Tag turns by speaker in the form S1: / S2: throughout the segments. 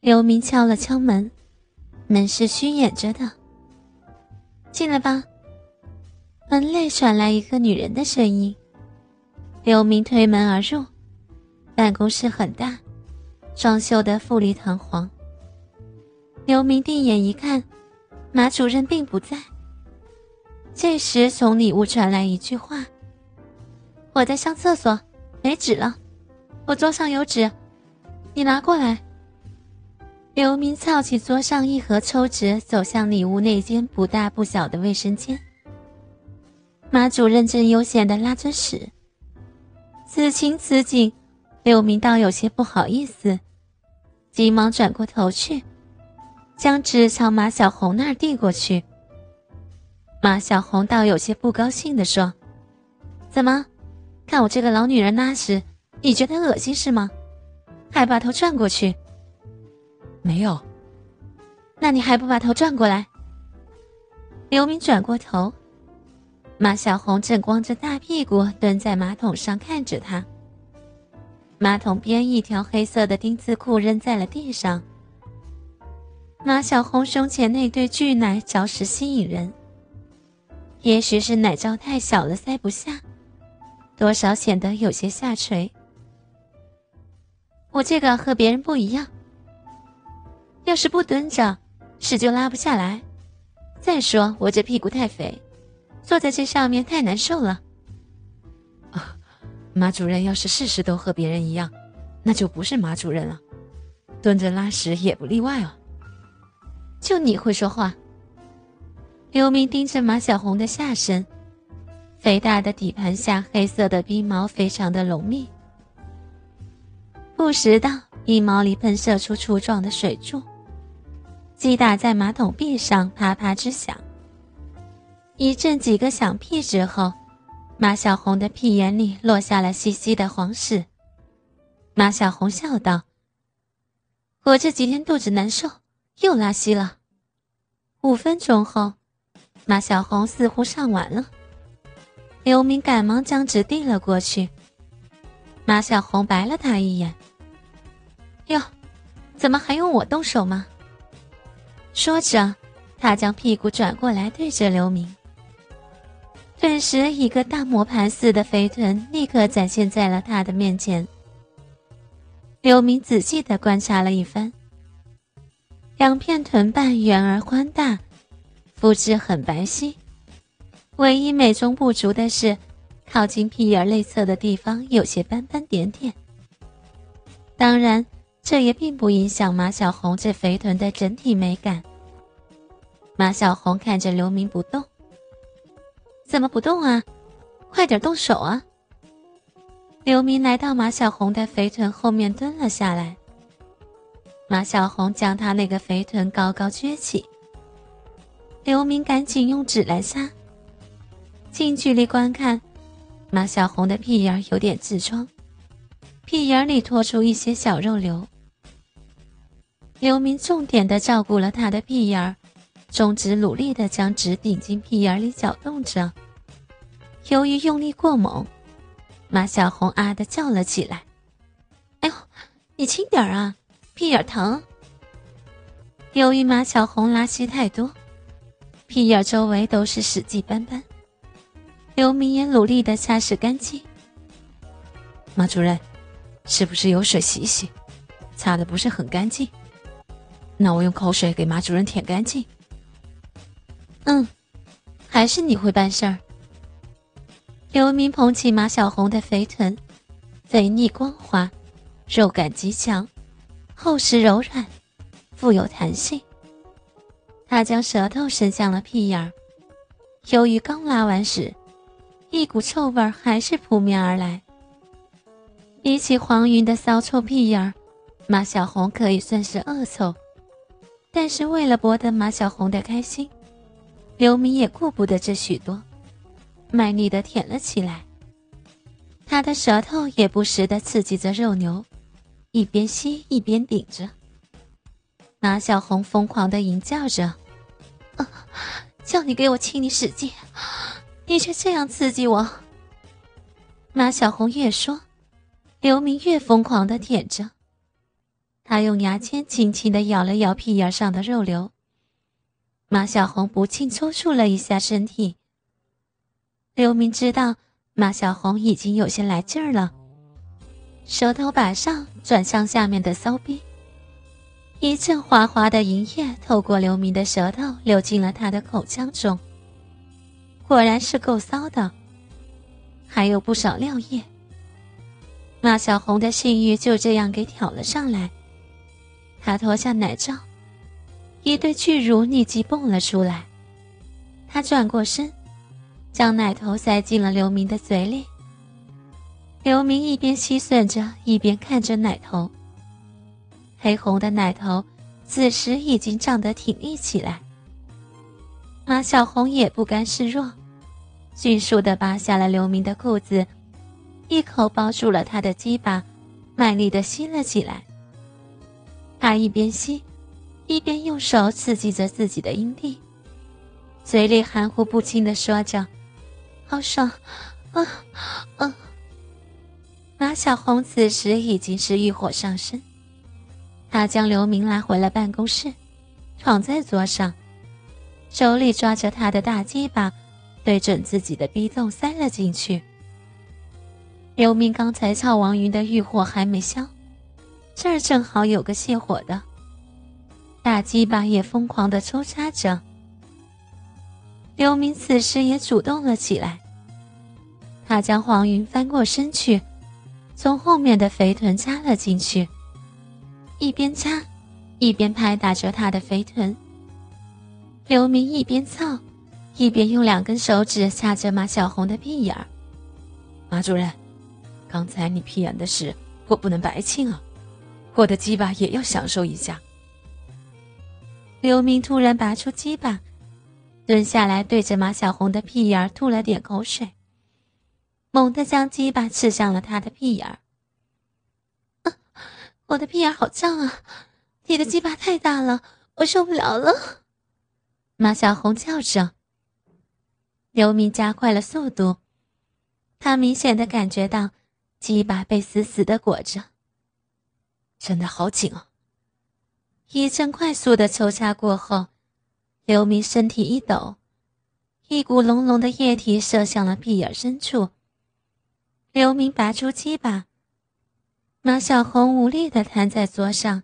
S1: 刘明敲了敲门，门是虚掩着的。进来吧。门内传来一个女人的声音。刘明推门而入，办公室很大，装修的富丽堂皇。刘明定眼一看，马主任并不在。这时，从里屋传来一句话：“我在上厕所，没纸了，我桌上有纸，你拿过来。”刘明操起桌上一盒抽纸，走向里屋那间不大不小的卫生间。马主任正悠闲地拉着屎。此情此景，刘明倒有些不好意思，急忙转过头去，将纸朝马小红那儿递过去。马小红倒有些不高兴地说：“怎么，看我这个老女人拉屎，你觉得恶心是吗？还把头转过去？
S2: 没有。
S1: 那你还不把头转过来？”刘明转过头，马小红正光着大屁股蹲在马桶上看着他。马桶边一条黑色的丁字裤扔在了地上。马小红胸前那对巨奶着实吸引人。也许是奶罩太小了塞不下，多少显得有些下垂。我这个和别人不一样，要是不蹲着，屎就拉不下来。再说我这屁股太肥，坐在这上面太难受了。
S2: 啊，马主任要是事事都和别人一样，那就不是马主任了，蹲着拉屎也不例外啊。
S1: 就你会说话。刘明盯着马小红的下身，肥大的底盘下，黑色的冰毛非常的浓密，不时的鼻毛里喷射出粗壮的水柱，击打在马桶壁上，啪啪直响。一阵几个响屁之后，马小红的屁眼里落下了稀稀的黄屎。马小红笑道：“我这几天肚子难受，又拉稀了。”五分钟后。马小红似乎上完了，刘明赶忙将纸递了过去。马小红白了他一眼：“哟，怎么还用我动手吗？”说着，他将屁股转过来对着刘明。顿时，一个大磨盘似的肥臀立刻展现在了他的面前。刘明仔细的观察了一番，两片臀瓣圆而宽大。肤质很白皙，唯一美中不足的是，靠近屁眼内侧的地方有些斑斑点点。当然，这也并不影响马小红这肥臀的整体美感。马小红看着刘明不动，怎么不动啊？快点动手啊！刘明来到马小红的肥臀后面蹲了下来，马小红将他那个肥臀高高撅起。刘明赶紧用纸来擦。近距离观看，马小红的屁眼有点痔疮，屁眼里拖出一些小肉瘤。刘明重点的照顾了他的屁眼儿，中指努力的将纸顶进屁眼里搅动着。由于用力过猛，马小红啊的叫了起来：“哎呦，你轻点啊，屁眼疼！”由于马小红拉稀太多。屁眼周围都是屎迹斑斑，刘明也努力的擦拭干净。
S2: 马主任，是不是有水洗洗？擦的不是很干净，那我用口水给马主任舔干净。
S1: 嗯，还是你会办事儿。刘明捧起马小红的肥臀，肥腻光滑，肉感极强，厚实柔软，富有弹性。他将舌头伸向了屁眼儿，由于刚拉完屎，一股臭味还是扑面而来。比起黄云的骚臭屁眼儿，马小红可以算是恶臭。但是为了博得马小红的开心，刘明也顾不得这许多，卖力的舔了起来。他的舌头也不时的刺激着肉牛，一边吸一边顶着。马小红疯狂的吟叫着：“叫你给我亲你使劲，你却这样刺激我。”马小红越说，刘明越疯狂的舔着。他用牙签轻轻地咬了咬屁眼上的肉瘤。马小红不禁抽搐了一下身体。刘明知道马小红已经有些来劲儿了，舌头摆上转向下面的骚逼，一阵滑滑的银液透过刘明的舌头流进了他的口腔中。果然是够骚的，还有不少尿液。马小红的性欲就这样给挑了上来。他脱下奶罩，一对巨乳立即蹦了出来。他转过身，将奶头塞进了刘明的嘴里。刘明一边吸吮着，一边看着奶头。黑红的奶头此时已经胀得挺立起来。马小红也不甘示弱，迅速地扒下了刘明的裤子。一口抱住了他的鸡巴，卖力的吸了起来。他一边吸，一边用手刺激着自己的阴蒂，嘴里含糊不清的说着：“好爽，啊啊！”马小红此时已经是欲火上身，他将刘明拉回了办公室，躺在桌上，手里抓着他的大鸡巴，对准自己的逼洞塞了进去。刘明刚才操王云的欲火还没消，这儿正好有个泄火的，大鸡巴也疯狂的抽插着。刘明此时也主动了起来，他将黄云翻过身去，从后面的肥臀插了进去，一边插，一边拍打着他的肥臀。刘明一边操，一边用两根手指掐着马小红的屁眼儿。
S2: 马主任。刚才你屁眼的事，我不能白亲啊！我的鸡巴也要享受一下。
S1: 刘明突然拔出鸡巴，蹲下来对着马小红的屁眼吐了点口水，猛地将鸡巴刺向了他的屁眼儿。我的屁眼好胀啊！你的鸡巴太大了，我受不了了！马小红叫着。刘明加快了速度，他明显的感觉到。鸡巴被死死的裹着，
S2: 真的好紧啊！
S1: 一阵快速的抽插过后，刘明身体一抖，一股浓浓的液体射向了屁眼深处。刘明拔出鸡巴，马小红无力的瘫在桌上，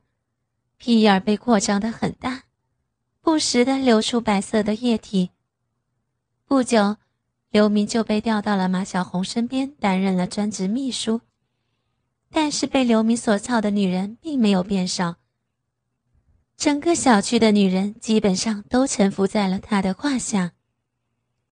S1: 屁眼被扩张的很大，不时的流出白色的液体。不久。刘明就被调到了马小红身边，担任了专职秘书。但是被刘明所操的女人并没有变少，整个小区的女人基本上都臣服在了他的胯下。